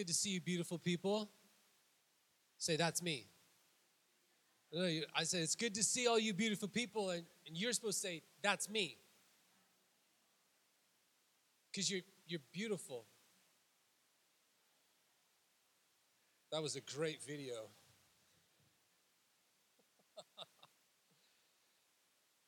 good to see you, beautiful people. Say, that's me. I said, it's good to see all you beautiful people, and, and you're supposed to say, that's me. Because you're, you're beautiful. That was a great video.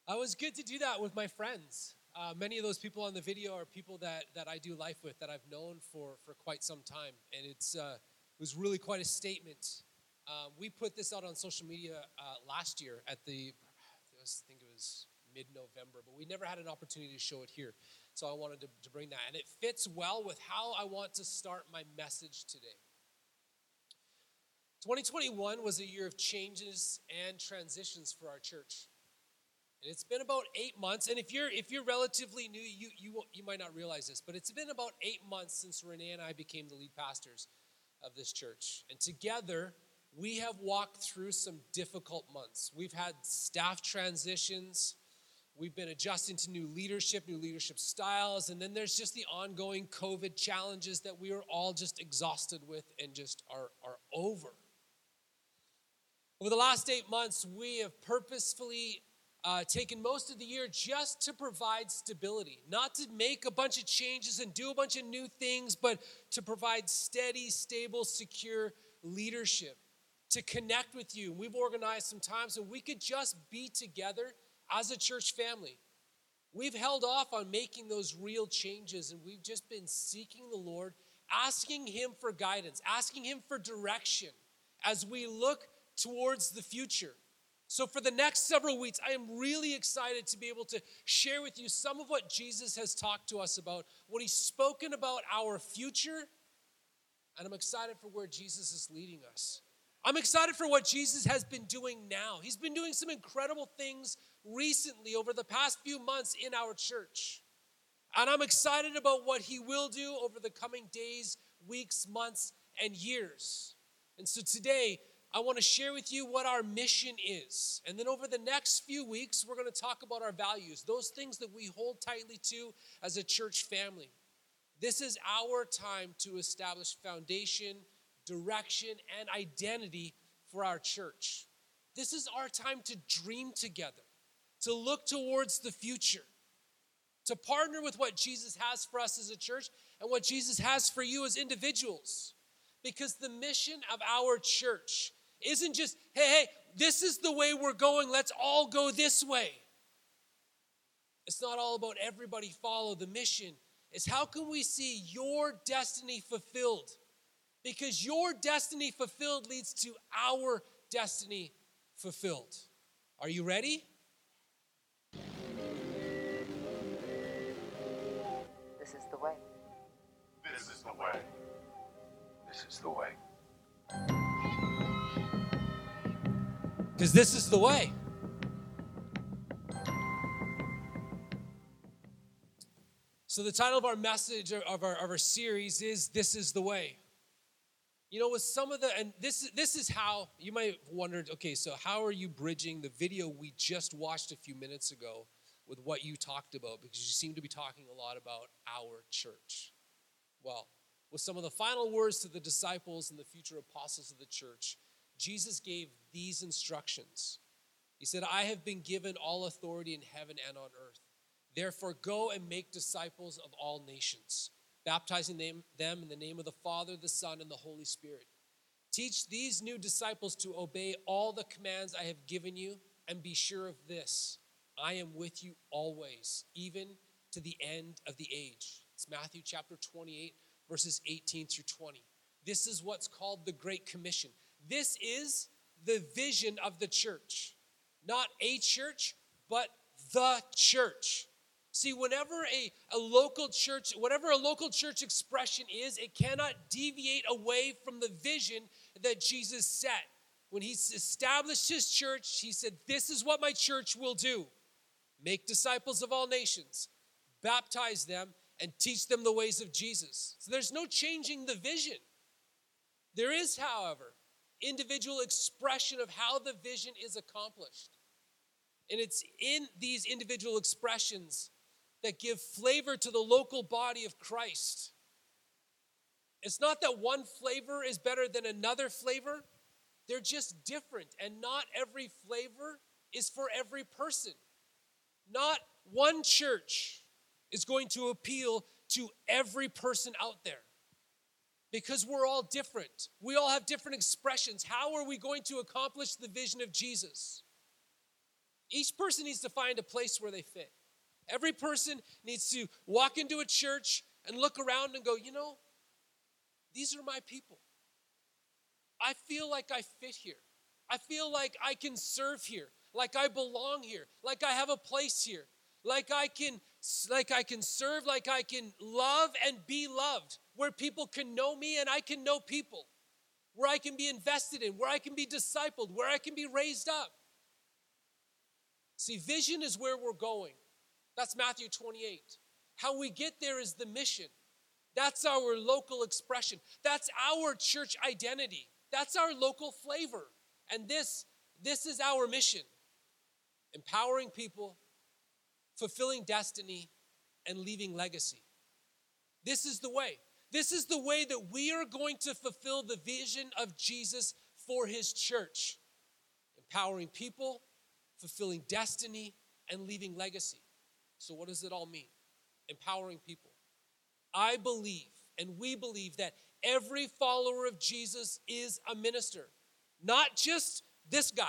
I was good to do that with my friends. Uh, many of those people on the video are people that, that I do life with that I've known for, for quite some time. And it's, uh, it was really quite a statement. Uh, we put this out on social media uh, last year at the, I think it was mid November, but we never had an opportunity to show it here. So I wanted to, to bring that. And it fits well with how I want to start my message today. 2021 was a year of changes and transitions for our church. And it's been about eight months. And if you're if you're relatively new, you you you might not realize this, but it's been about eight months since Renee and I became the lead pastors of this church. And together, we have walked through some difficult months. We've had staff transitions. We've been adjusting to new leadership, new leadership styles, and then there's just the ongoing COVID challenges that we are all just exhausted with and just are, are over. Over the last eight months, we have purposefully uh, taken most of the year just to provide stability, not to make a bunch of changes and do a bunch of new things, but to provide steady, stable, secure leadership, to connect with you. We've organized some times so we could just be together as a church family. We've held off on making those real changes and we've just been seeking the Lord, asking Him for guidance, asking Him for direction as we look towards the future. So, for the next several weeks, I am really excited to be able to share with you some of what Jesus has talked to us about, what he's spoken about our future, and I'm excited for where Jesus is leading us. I'm excited for what Jesus has been doing now. He's been doing some incredible things recently over the past few months in our church. And I'm excited about what he will do over the coming days, weeks, months, and years. And so today, I want to share with you what our mission is. And then over the next few weeks, we're going to talk about our values, those things that we hold tightly to as a church family. This is our time to establish foundation, direction, and identity for our church. This is our time to dream together, to look towards the future, to partner with what Jesus has for us as a church and what Jesus has for you as individuals. Because the mission of our church isn't just, hey, hey, this is the way we're going, let's all go this way. It's not all about everybody follow the mission. It's how can we see your destiny fulfilled? Because your destiny fulfilled leads to our destiny fulfilled. Are you ready? This is the way. This is the way. This is the way. Because this is the way. So, the title of our message, of our, of our series, is This is the Way. You know, with some of the, and this, is this is how, you might have wondered, okay, so how are you bridging the video we just watched a few minutes ago with what you talked about? Because you seem to be talking a lot about our church. Well, with some of the final words to the disciples and the future apostles of the church, Jesus gave these instructions. He said, I have been given all authority in heaven and on earth. Therefore, go and make disciples of all nations, baptizing them, in the name of the Father, the Son, and the Holy Spirit. Teach these new disciples to obey all the commands I have given you, and be sure of this I am with you always, even to the end of the age. It's Matthew chapter 28, verses 18 through 20. This is what's called the Great Commission. This is the vision of the church. Not a church, but the church. See, whenever a, a local church, whatever a local church expression is, it cannot deviate away from the vision that Jesus set. When he established his church, he said, This is what my church will do make disciples of all nations, baptize them, and teach them the ways of Jesus. So there's no changing the vision. There is, however, individual expression of how the vision is accomplished. And it's in these individual expressions that give flavor to the local body of Christ. It's not that one flavor is better than another flavor, they're just different. And not every flavor is for every person. Not one church is going to appeal to every person out there because we're all different. We all have different expressions. How are we going to accomplish the vision of Jesus? Each person needs to find a place where they fit. Every person needs to walk into a church and look around and go, you know, these are my people. I feel like I fit here. I feel like I can serve here, like I belong here, like I have a place here, like I can like I can serve, like I can love and be loved, where people can know me and I can know people, where I can be invested in, where I can be discipled, where I can be raised up. See, vision is where we're going. That's Matthew 28. How we get there is the mission. That's our local expression. That's our church identity. That's our local flavor. And this, this is our mission empowering people, fulfilling destiny, and leaving legacy. This is the way. This is the way that we are going to fulfill the vision of Jesus for his church empowering people, fulfilling destiny, and leaving legacy. So, what does it all mean? Empowering people. I believe, and we believe, that every follower of Jesus is a minister. Not just this guy,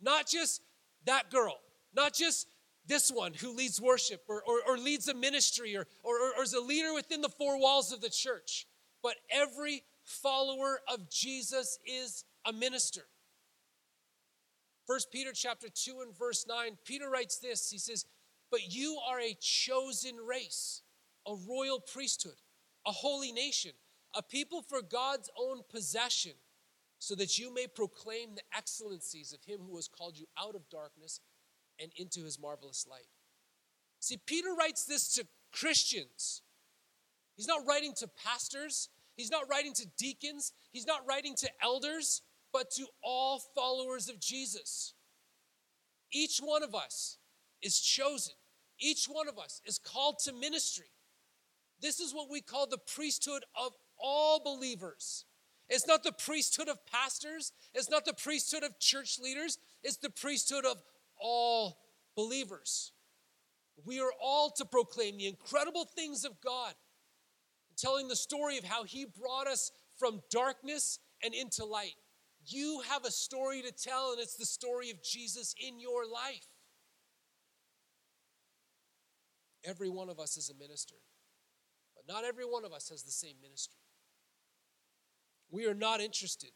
not just that girl, not just this one who leads worship or, or, or leads a ministry or, or, or is a leader within the four walls of the church, but every follower of Jesus is a minister. First Peter chapter 2 and verse 9, Peter writes this. He says, But you are a chosen race, a royal priesthood, a holy nation, a people for God's own possession, so that you may proclaim the excellencies of him who has called you out of darkness and into his marvelous light. See, Peter writes this to Christians. He's not writing to pastors, he's not writing to deacons, he's not writing to elders, but to all followers of Jesus. Each one of us is chosen, each one of us is called to ministry. This is what we call the priesthood of all believers. It's not the priesthood of pastors, it's not the priesthood of church leaders, it's the priesthood of all believers. We are all to proclaim the incredible things of God, telling the story of how He brought us from darkness and into light. You have a story to tell, and it's the story of Jesus in your life. Every one of us is a minister, but not every one of us has the same ministry. We are not interested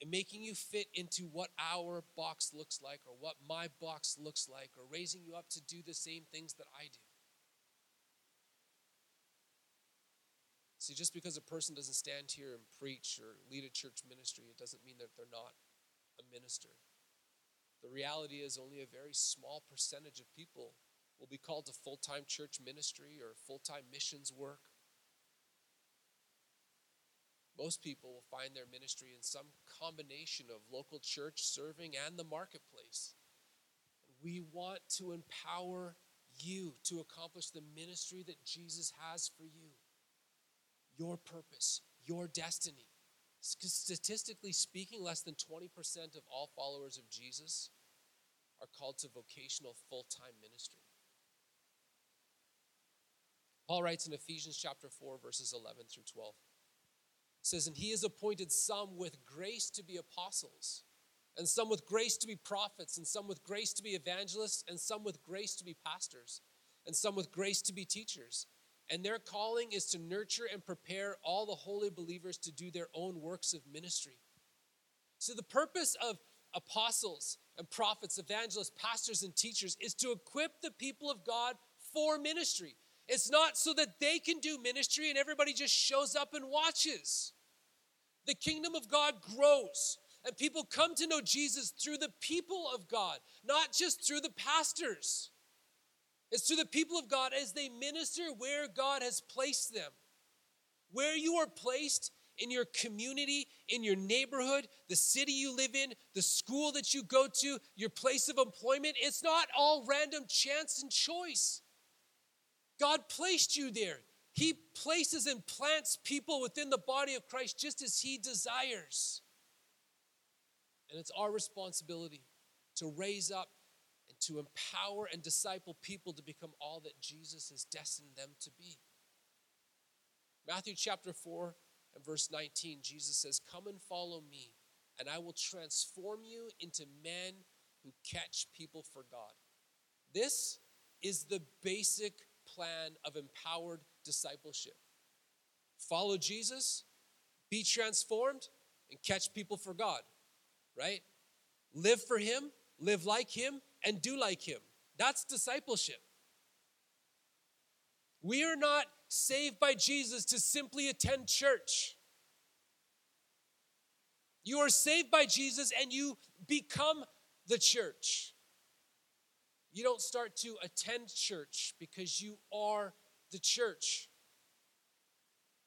in making you fit into what our box looks like or what my box looks like or raising you up to do the same things that I do. See, just because a person doesn't stand here and preach or lead a church ministry, it doesn't mean that they're not a minister. The reality is, only a very small percentage of people will be called to full time church ministry or full time missions work. Most people will find their ministry in some combination of local church serving and the marketplace. We want to empower you to accomplish the ministry that Jesus has for you, your purpose, your destiny. Statistically speaking, less than 20% of all followers of Jesus are called to vocational full time ministry. Paul writes in Ephesians chapter 4, verses 11 through 12 says, And he has appointed some with grace to be apostles, and some with grace to be prophets, and some with grace to be evangelists, and some with grace to be pastors, and some with grace to be teachers. And their calling is to nurture and prepare all the holy believers to do their own works of ministry. So, the purpose of apostles and prophets, evangelists, pastors, and teachers is to equip the people of God for ministry. It's not so that they can do ministry and everybody just shows up and watches. The kingdom of God grows and people come to know Jesus through the people of God, not just through the pastors. It's through the people of God as they minister where God has placed them. Where you are placed in your community, in your neighborhood, the city you live in, the school that you go to, your place of employment, it's not all random chance and choice. God placed you there. He places and plants people within the body of Christ just as He desires. And it's our responsibility to raise up and to empower and disciple people to become all that Jesus has destined them to be. Matthew chapter 4 and verse 19, Jesus says, Come and follow me, and I will transform you into men who catch people for God. This is the basic plan of empowered discipleship. Follow Jesus, be transformed, and catch people for God, right? Live for Him, live like Him, and do like Him. That's discipleship. We are not saved by Jesus to simply attend church. You are saved by Jesus and you become the church. You don't start to attend church because you are the church.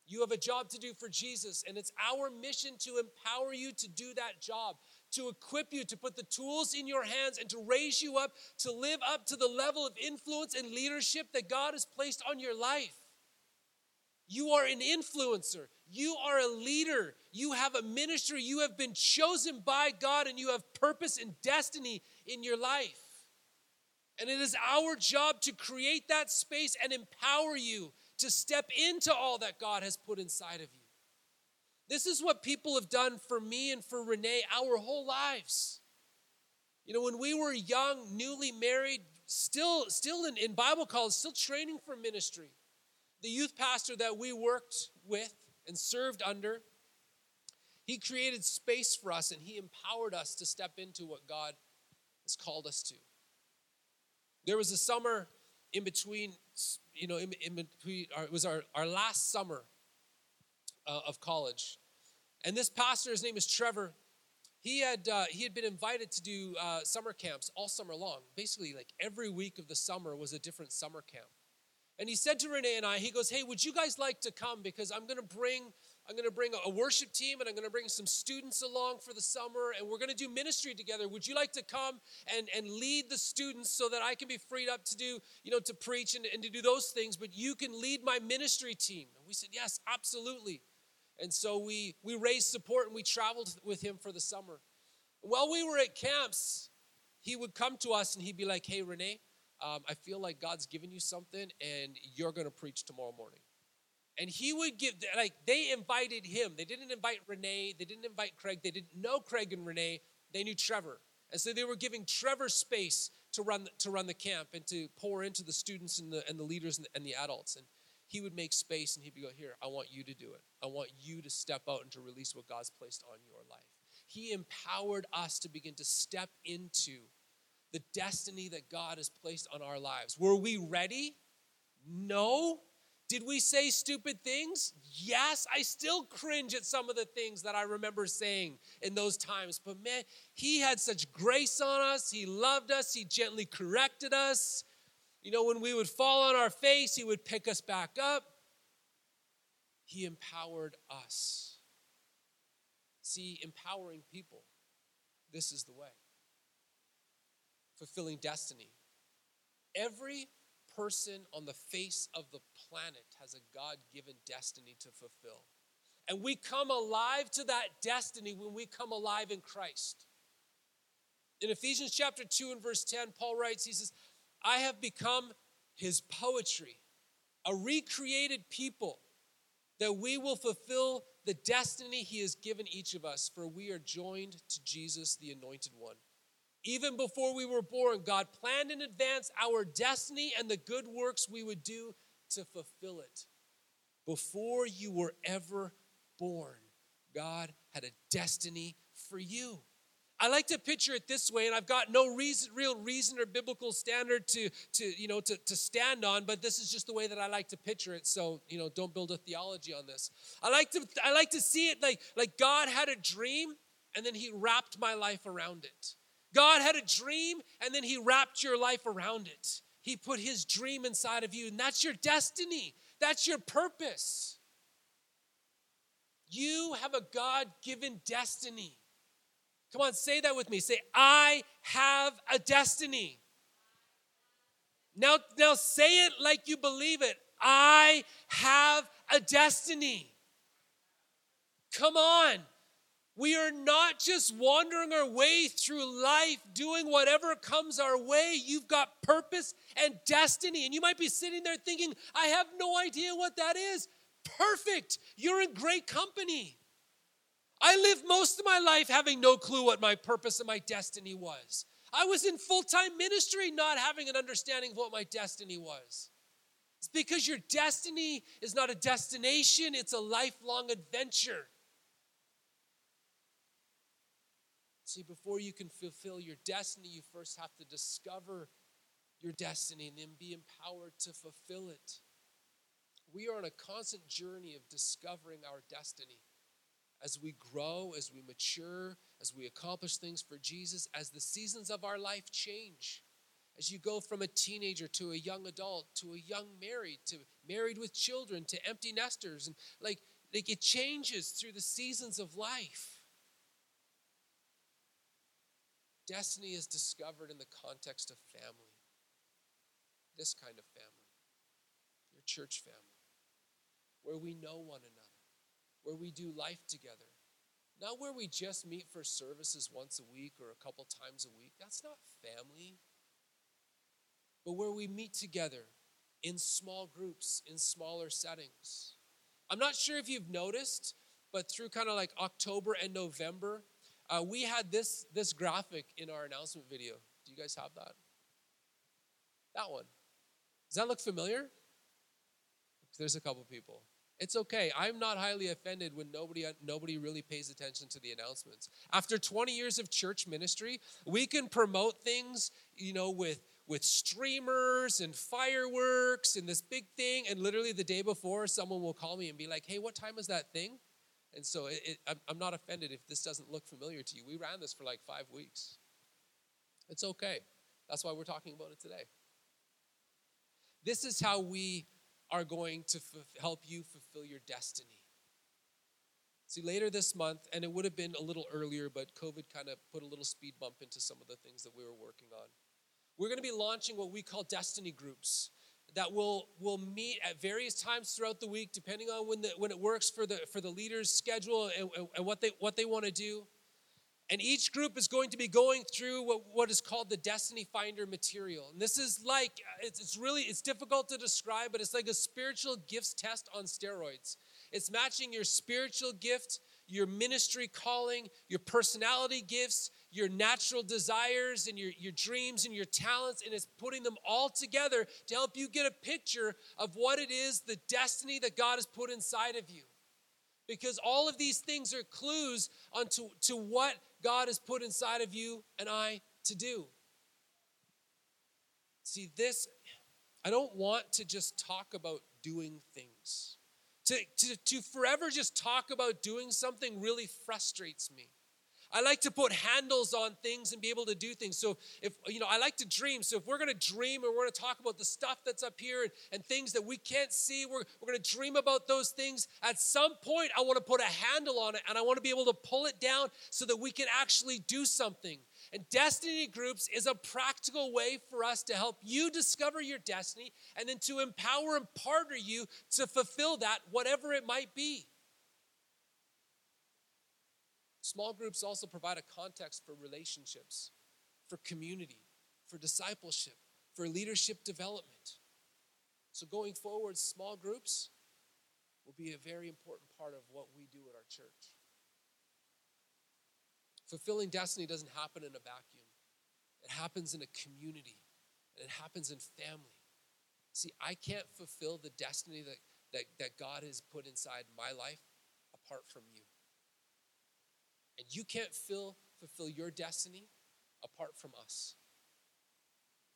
You have a job to do for Jesus, and it's our mission to empower you to do that job, to equip you, to put the tools in your hands, and to raise you up to live up to the level of influence and leadership that God has placed on your life. You are an influencer. You are a leader. You have a ministry. You have been chosen by God and you have purpose and destiny in your life. And it is our job to create that space and empower you to step into all that God has put inside of you. This is what people have done for me and for Renee our whole lives. You know, when we were young, newly married, still, still in, in Bible college, still training for ministry, the youth pastor that we worked with and served under, he created space for us and he empowered us to step into what God has called us to. There was a summer in between, you know, in, in between, our, it was our, our last summer uh, of college. And this pastor, his name is Trevor, he had, uh, he had been invited to do uh, summer camps all summer long. Basically, like every week of the summer was a different summer camp. And he said to Renee and I, he goes, Hey, would you guys like to come? Because I'm going to bring. I'm going to bring a worship team and I'm going to bring some students along for the summer and we're going to do ministry together. Would you like to come and, and lead the students so that I can be freed up to do, you know, to preach and, and to do those things, but you can lead my ministry team? And we said, Yes, absolutely. And so we we raised support and we traveled with him for the summer. While we were at camps, he would come to us and he'd be like, Hey, Renee, um, I feel like God's given you something and you're going to preach tomorrow morning. And he would give, like, they invited him. They didn't invite Renee. They didn't invite Craig. They didn't know Craig and Renee. They knew Trevor. And so they were giving Trevor space to run, to run the camp and to pour into the students and the, and the leaders and the, and the adults. And he would make space and he'd be go, Here, I want you to do it. I want you to step out and to release what God's placed on your life. He empowered us to begin to step into the destiny that God has placed on our lives. Were we ready? No. Did we say stupid things? Yes, I still cringe at some of the things that I remember saying in those times. But man, He had such grace on us. He loved us. He gently corrected us. You know, when we would fall on our face, He would pick us back up. He empowered us. See, empowering people, this is the way fulfilling destiny. Every person on the face of the planet has a God given destiny to fulfill. And we come alive to that destiny when we come alive in Christ. In Ephesians chapter 2 and verse 10, Paul writes, he says, I have become his poetry, a recreated people, that we will fulfill the destiny he has given each of us, for we are joined to Jesus, the anointed one. Even before we were born, God planned in advance our destiny and the good works we would do to fulfill it. Before you were ever born, God had a destiny for you. I like to picture it this way, and I've got no reason, real reason or biblical standard to, to you know, to, to stand on, but this is just the way that I like to picture it. So, you know, don't build a theology on this. I like to, I like to see it like, like God had a dream, and then He wrapped my life around it. God had a dream and then He wrapped your life around it. He put His dream inside of you, and that's your destiny, that's your purpose. You have a God given destiny. Come on, say that with me. Say, I have a destiny. Now, now say it like you believe it. I have a destiny. Come on. We are not just wandering our way through life doing whatever comes our way. You've got purpose and destiny. And you might be sitting there thinking, I have no idea what that is. Perfect. You're in great company. I lived most of my life having no clue what my purpose and my destiny was. I was in full time ministry not having an understanding of what my destiny was. It's because your destiny is not a destination, it's a lifelong adventure. See, before you can fulfill your destiny, you first have to discover your destiny and then be empowered to fulfill it. We are on a constant journey of discovering our destiny. As we grow, as we mature, as we accomplish things for Jesus, as the seasons of our life change, as you go from a teenager to a young adult to a young married to married with children to empty nesters and like like it changes through the seasons of life Destiny is discovered in the context of family. This kind of family, your church family, where we know one another, where we do life together. Not where we just meet for services once a week or a couple times a week. That's not family. But where we meet together in small groups, in smaller settings. I'm not sure if you've noticed, but through kind of like October and November, uh, we had this, this graphic in our announcement video. Do you guys have that? That one. Does that look familiar? There's a couple people. It's okay. I'm not highly offended when nobody nobody really pays attention to the announcements. After 20 years of church ministry, we can promote things, you know, with with streamers and fireworks and this big thing and literally the day before someone will call me and be like, "Hey, what time is that thing?" And so it, it, I'm not offended if this doesn't look familiar to you. We ran this for like five weeks. It's okay. That's why we're talking about it today. This is how we are going to f- help you fulfill your destiny. See, later this month, and it would have been a little earlier, but COVID kind of put a little speed bump into some of the things that we were working on. We're going to be launching what we call destiny groups that will will meet at various times throughout the week depending on when the when it works for the for the leaders schedule and, and what they what they want to do. And each group is going to be going through what, what is called the destiny finder material. And this is like it's, it's really it's difficult to describe but it's like a spiritual gifts test on steroids. It's matching your spiritual gift your ministry calling your personality gifts your natural desires and your, your dreams and your talents, and it's putting them all together to help you get a picture of what it is, the destiny that God has put inside of you. Because all of these things are clues onto to what God has put inside of you and I to do. See, this, I don't want to just talk about doing things. To, to, to forever just talk about doing something really frustrates me. I like to put handles on things and be able to do things. So if you know, I like to dream. So if we're gonna dream and we're gonna talk about the stuff that's up here and, and things that we can't see, we're, we're gonna dream about those things. At some point, I want to put a handle on it and I want to be able to pull it down so that we can actually do something. And destiny groups is a practical way for us to help you discover your destiny and then to empower and partner you to fulfill that, whatever it might be. Small groups also provide a context for relationships, for community, for discipleship, for leadership development. So, going forward, small groups will be a very important part of what we do at our church. Fulfilling destiny doesn't happen in a vacuum, it happens in a community, and it happens in family. See, I can't fulfill the destiny that, that, that God has put inside my life apart from you. And you can't fill, fulfill your destiny apart from us.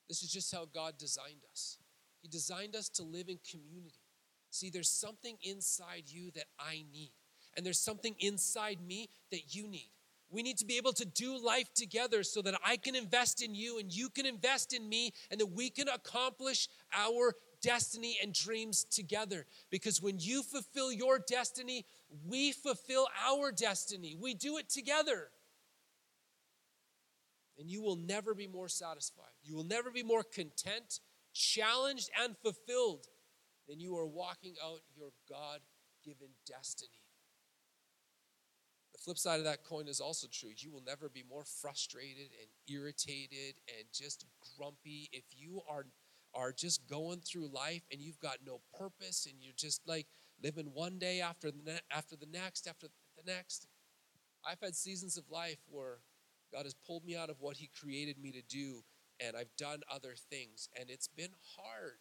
This is just how God designed us. He designed us to live in community. See, there's something inside you that I need, and there's something inside me that you need. We need to be able to do life together so that I can invest in you and you can invest in me, and that we can accomplish our destiny and dreams together. Because when you fulfill your destiny, we fulfill our destiny. We do it together. And you will never be more satisfied. You will never be more content, challenged, and fulfilled than you are walking out your God given destiny. The flip side of that coin is also true. You will never be more frustrated and irritated and just grumpy if you are are just going through life and you've got no purpose and you're just like living one day after the ne- after the next after the next. I've had seasons of life where God has pulled me out of what he created me to do and I've done other things and it's been hard.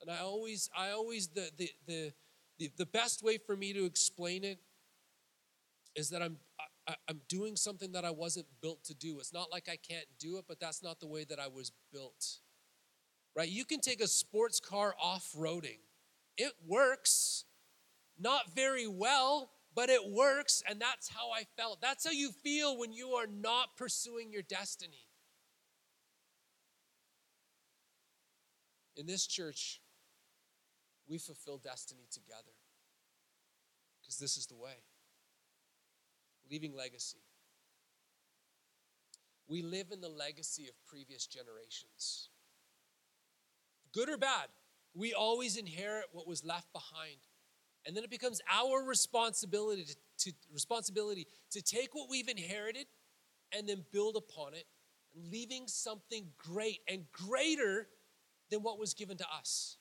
And I always I always the the the the, the best way for me to explain it is that I'm I, I'm doing something that I wasn't built to do. It's not like I can't do it, but that's not the way that I was built. Right? You can take a sports car off-roading. It works. Not very well, but it works, and that's how I felt. That's how you feel when you are not pursuing your destiny. In this church, we fulfill destiny together because this is the way leaving legacy. We live in the legacy of previous generations. Good or bad, we always inherit what was left behind. And then it becomes our responsibility to, to, responsibility to take what we've inherited and then build upon it, leaving something great and greater than what was given to us.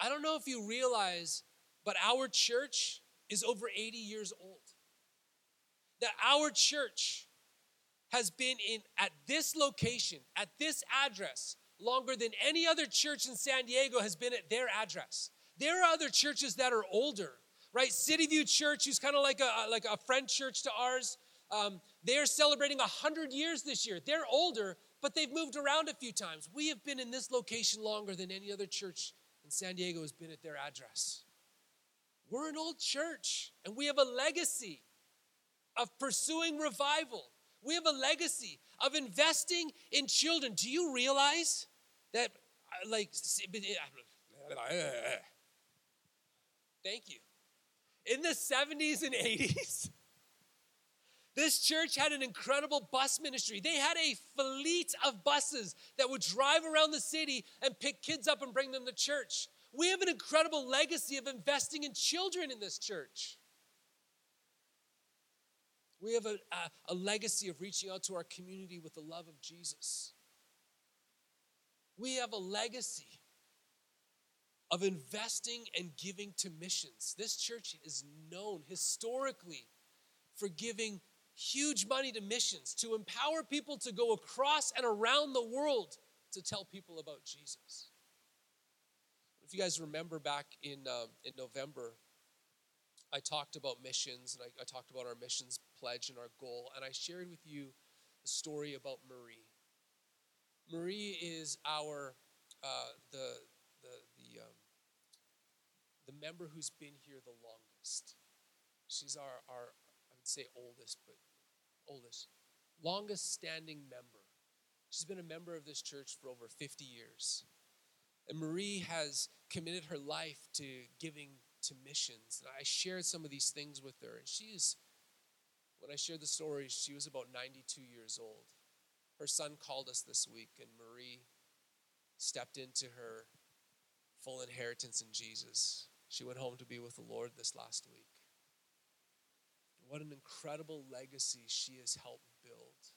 I don't know if you realize, but our church is over 80 years old. That our church has been in at this location, at this address, longer than any other church in San Diego has been at their address. There are other churches that are older, right? City View Church, who's kind of like a like a friend church to ours. Um, they're celebrating 100 years this year. They're older, but they've moved around a few times. We have been in this location longer than any other church in San Diego has been at their address. We're an old church, and we have a legacy of pursuing revival. We have a legacy of investing in children. Do you realize that, uh, like, thank you. In the 70s and 80s, this church had an incredible bus ministry. They had a fleet of buses that would drive around the city and pick kids up and bring them to church. We have an incredible legacy of investing in children in this church. We have a, a, a, legacy of reaching out to our community with the love of Jesus. We have a legacy of investing and giving to missions. This church is known historically for giving huge money to missions, to empower people to go across and around the world to tell people about Jesus. If you guys remember back in, uh, in November, I talked about missions and I, I talked about our missions pledge and our goal, and I shared with you a story about Marie. Marie is our uh, the the the um, the member who's been here the longest. She's our our I would say oldest, but oldest, longest standing member. She's been a member of this church for over 50 years. And Marie has committed her life to giving to missions. And I shared some of these things with her. And she's, when I shared the story, she was about 92 years old. Her son called us this week, and Marie stepped into her full inheritance in Jesus. She went home to be with the Lord this last week. What an incredible legacy she has helped build.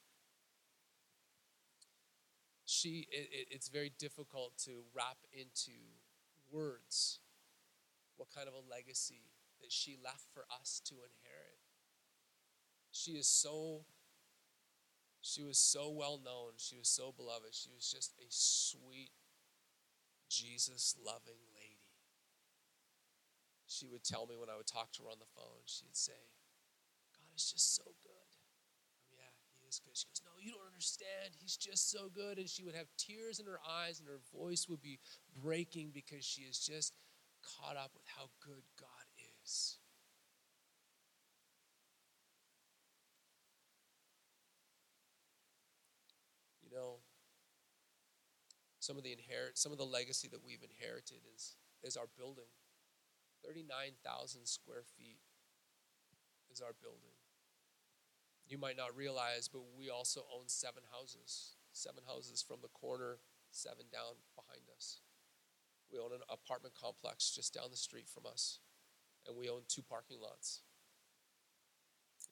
She, it, it's very difficult to wrap into words what kind of a legacy that she left for us to inherit. She is so, she was so well known. She was so beloved. She was just a sweet, Jesus loving. She would tell me when I would talk to her on the phone, she'd say, God is just so good. Oh, yeah, he is good. She goes, No, you don't understand. He's just so good. And she would have tears in her eyes and her voice would be breaking because she is just caught up with how good God is. You know, some of the inherit some of the legacy that we've inherited is is our building. 39,000 square feet is our building you might not realize, but we also own seven houses. Seven houses from the corner, seven down behind us. We own an apartment complex just down the street from us, and we own two parking lots.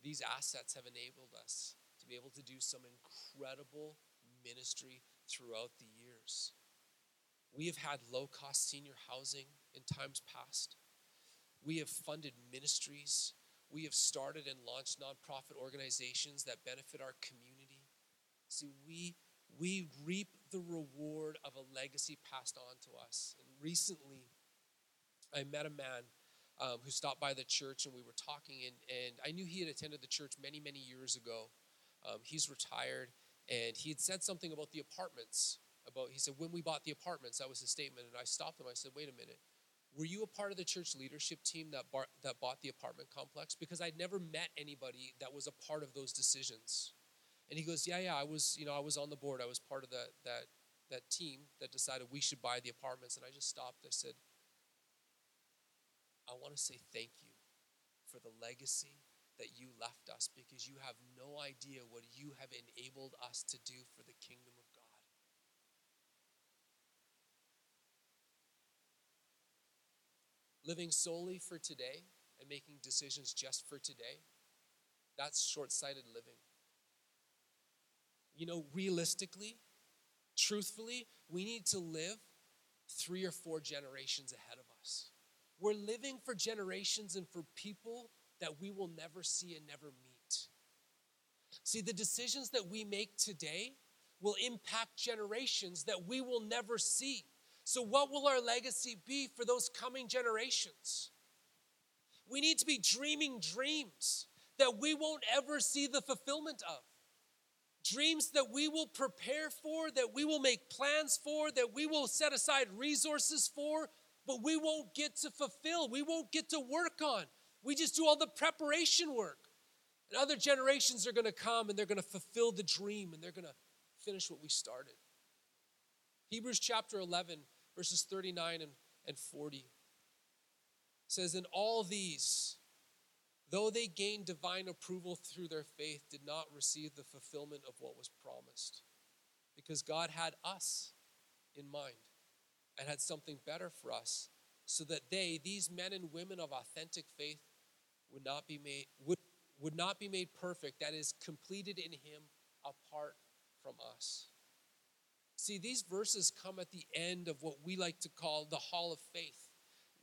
These assets have enabled us to be able to do some incredible ministry throughout the years. We have had low cost senior housing in times past. We have funded ministries. We have started and launched nonprofit organizations that benefit our community. See, we, we reap the reward of a legacy passed on to us. And recently, I met a man um, who stopped by the church and we were talking, and, and I knew he had attended the church many, many years ago. Um, he's retired, and he had said something about the apartments. About he said when we bought the apartments, that was his statement, and I stopped him. I said, "Wait a minute, were you a part of the church leadership team that bar, that bought the apartment complex? Because I'd never met anybody that was a part of those decisions." And he goes, "Yeah, yeah, I was. You know, I was on the board. I was part of that that that team that decided we should buy the apartments." And I just stopped. I said, "I want to say thank you for the legacy." That you left us because you have no idea what you have enabled us to do for the kingdom of God. Living solely for today and making decisions just for today, that's short sighted living. You know, realistically, truthfully, we need to live three or four generations ahead of us. We're living for generations and for people that we will never see and never meet. See, the decisions that we make today will impact generations that we will never see. So, what will our legacy be for those coming generations? We need to be dreaming dreams that we won't ever see the fulfillment of. Dreams that we will prepare for, that we will make plans for, that we will set aside resources for, but we won't get to fulfill. We won't get to work on. We just do all the preparation work. And other generations are going to come and they're going to fulfill the dream and they're going to finish what we started. Hebrews chapter 11 verses 39 and, and 40 says, In all these, though they gained divine approval through their faith, did not receive the fulfillment of what was promised. Because God had us in mind and had something better for us, so that they, these men and women of authentic faith, would not be made would, would not be made perfect, that is completed in him apart from us. See, these verses come at the end of what we like to call the Hall of Faith.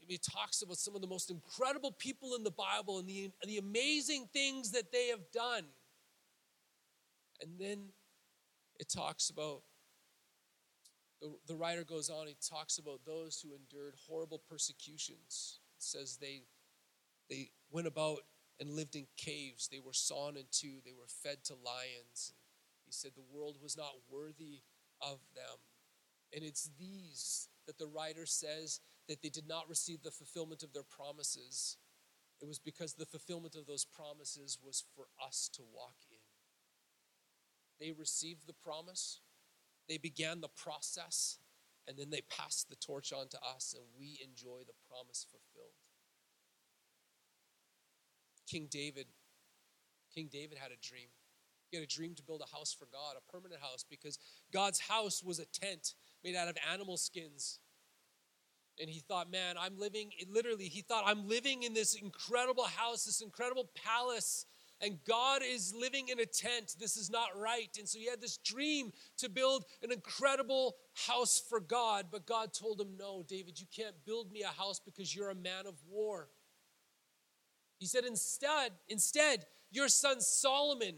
It talks about some of the most incredible people in the Bible and the, the amazing things that they have done. And then it talks about, the, the writer goes on, he talks about those who endured horrible persecutions. It says they, they went about and lived in caves, they were sawn in two, they were fed to lions. He said the world was not worthy of them. And it's these that the writer says that they did not receive the fulfillment of their promises. It was because the fulfillment of those promises was for us to walk in. They received the promise, they began the process, and then they passed the torch on to us, and we enjoy the promise fulfilled. King David, King David had a dream. He had a dream to build a house for God, a permanent house, because God's house was a tent made out of animal skins. And he thought, man, I'm living, literally, he thought, I'm living in this incredible house, this incredible palace, and God is living in a tent. This is not right. And so he had this dream to build an incredible house for God, but God told him, no, David, you can't build me a house because you're a man of war. He said, instead, instead, your son Solomon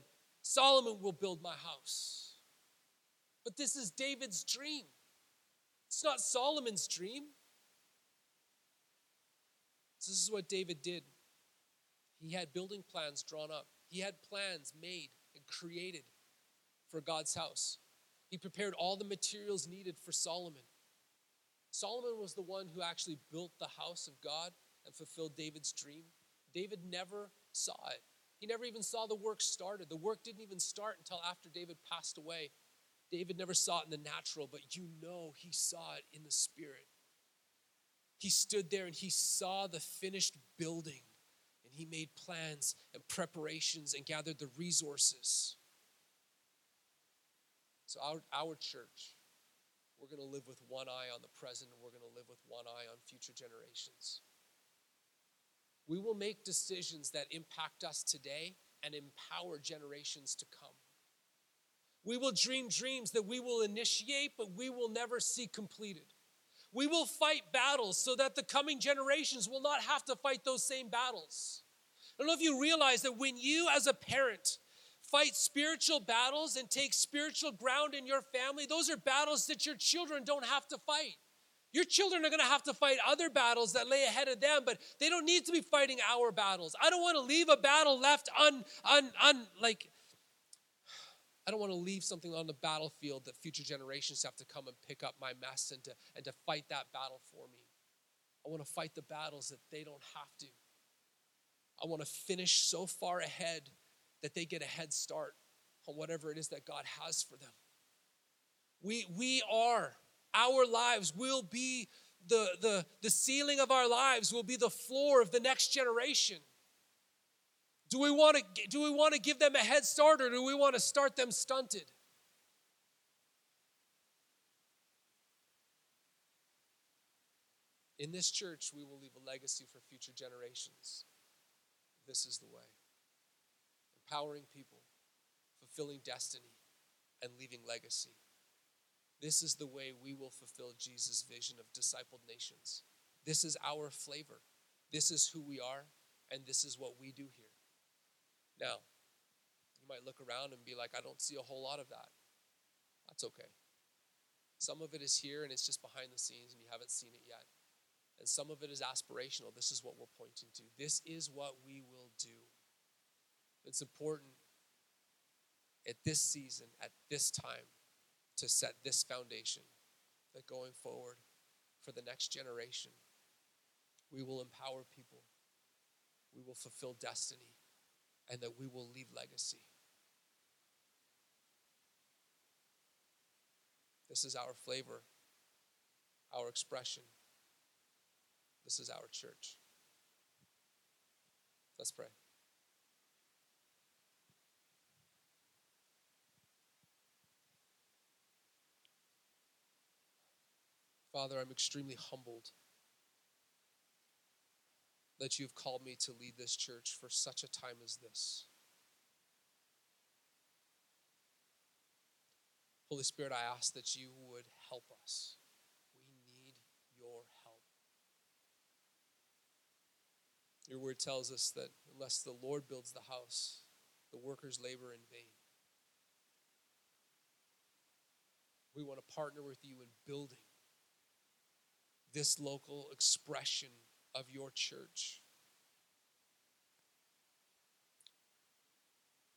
Solomon will build my house. But this is David's dream. It's not Solomon's dream. This is what David did. He had building plans drawn up, he had plans made and created for God's house. He prepared all the materials needed for Solomon. Solomon was the one who actually built the house of God and fulfilled David's dream. David never saw it. He never even saw the work started. The work didn't even start until after David passed away. David never saw it in the natural, but you know he saw it in the spirit. He stood there and he saw the finished building and he made plans and preparations and gathered the resources. So, our, our church, we're going to live with one eye on the present and we're going to live with one eye on future generations. We will make decisions that impact us today and empower generations to come. We will dream dreams that we will initiate, but we will never see completed. We will fight battles so that the coming generations will not have to fight those same battles. I don't know if you realize that when you, as a parent, fight spiritual battles and take spiritual ground in your family, those are battles that your children don't have to fight. Your children are going to have to fight other battles that lay ahead of them, but they don't need to be fighting our battles. I don't want to leave a battle left un, un, un like, I don't want to leave something on the battlefield that future generations have to come and pick up my mess and to, and to fight that battle for me. I want to fight the battles that they don't have to. I want to finish so far ahead that they get a head start on whatever it is that God has for them. We, we are, our lives will be the, the, the ceiling of our lives, will be the floor of the next generation. Do we want to do we want to give them a head start or do we want to start them stunted? In this church, we will leave a legacy for future generations. This is the way empowering people, fulfilling destiny, and leaving legacy. This is the way we will fulfill Jesus' vision of discipled nations. This is our flavor. This is who we are, and this is what we do here. Now, you might look around and be like, I don't see a whole lot of that. That's okay. Some of it is here and it's just behind the scenes and you haven't seen it yet. And some of it is aspirational. This is what we're pointing to. This is what we will do. It's important at this season, at this time, to set this foundation that going forward for the next generation, we will empower people, we will fulfill destiny, and that we will leave legacy. This is our flavor, our expression. This is our church. Let's pray. Father, I'm extremely humbled that you've called me to lead this church for such a time as this. Holy Spirit, I ask that you would help us. We need your help. Your word tells us that unless the Lord builds the house, the workers labor in vain. We want to partner with you in building this local expression of your church.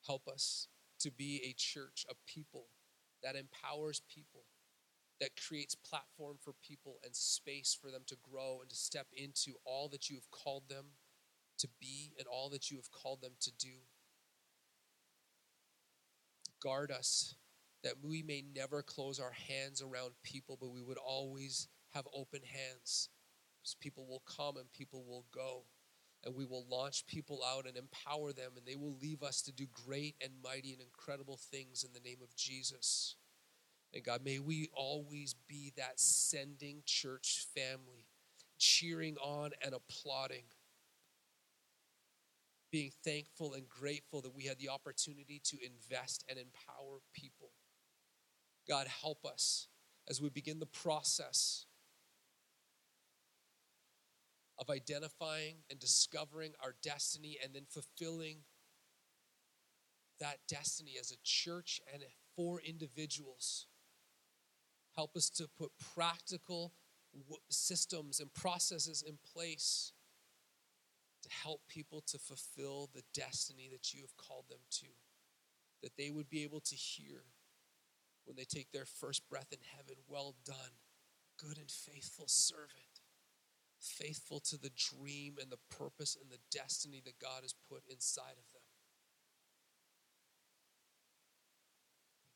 Help us to be a church, a people that empowers people, that creates platform for people and space for them to grow and to step into all that you have called them to be and all that you have called them to do. Guard us that we may never close our hands around people, but we would always have open hands people will come and people will go. And we will launch people out and empower them, and they will leave us to do great and mighty and incredible things in the name of Jesus. And God, may we always be that sending church family, cheering on and applauding, being thankful and grateful that we had the opportunity to invest and empower people. God, help us as we begin the process of identifying and discovering our destiny and then fulfilling that destiny as a church and for individuals. Help us to put practical systems and processes in place to help people to fulfill the destiny that you have called them to. That they would be able to hear when they take their first breath in heaven, Well done, good and faithful servant faithful to the dream and the purpose and the destiny that God has put inside of them.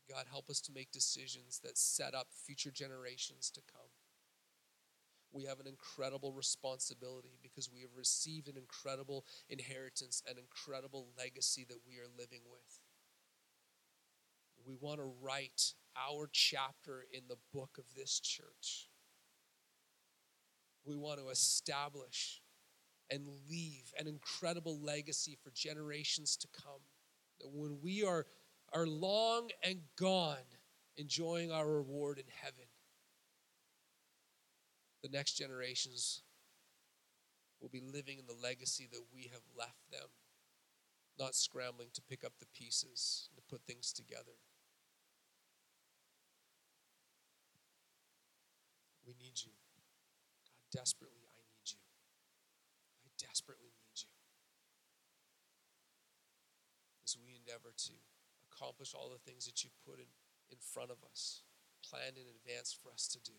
God, help us to make decisions that set up future generations to come. We have an incredible responsibility because we have received an incredible inheritance, an incredible legacy that we are living with. we want to write our chapter in the book of this church. We want to establish and leave an incredible legacy for generations to come. That when we are, are long and gone, enjoying our reward in heaven, the next generations will be living in the legacy that we have left them, not scrambling to pick up the pieces and to put things together. We need you. God, desperately, I need you. I desperately need you. As we endeavor to accomplish all the things that you've put in, in front of us, planned in advance for us to do.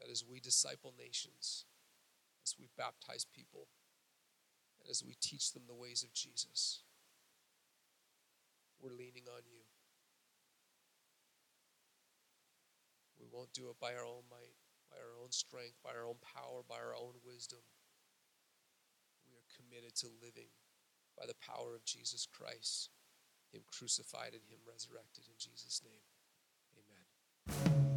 That as we disciple nations, as we baptize people, and as we teach them the ways of Jesus, we're leaning on you. We won't do it by our own might, by our own strength, by our own power, by our own wisdom. We are committed to living by the power of Jesus Christ, Him crucified and Him resurrected. In Jesus' name, amen.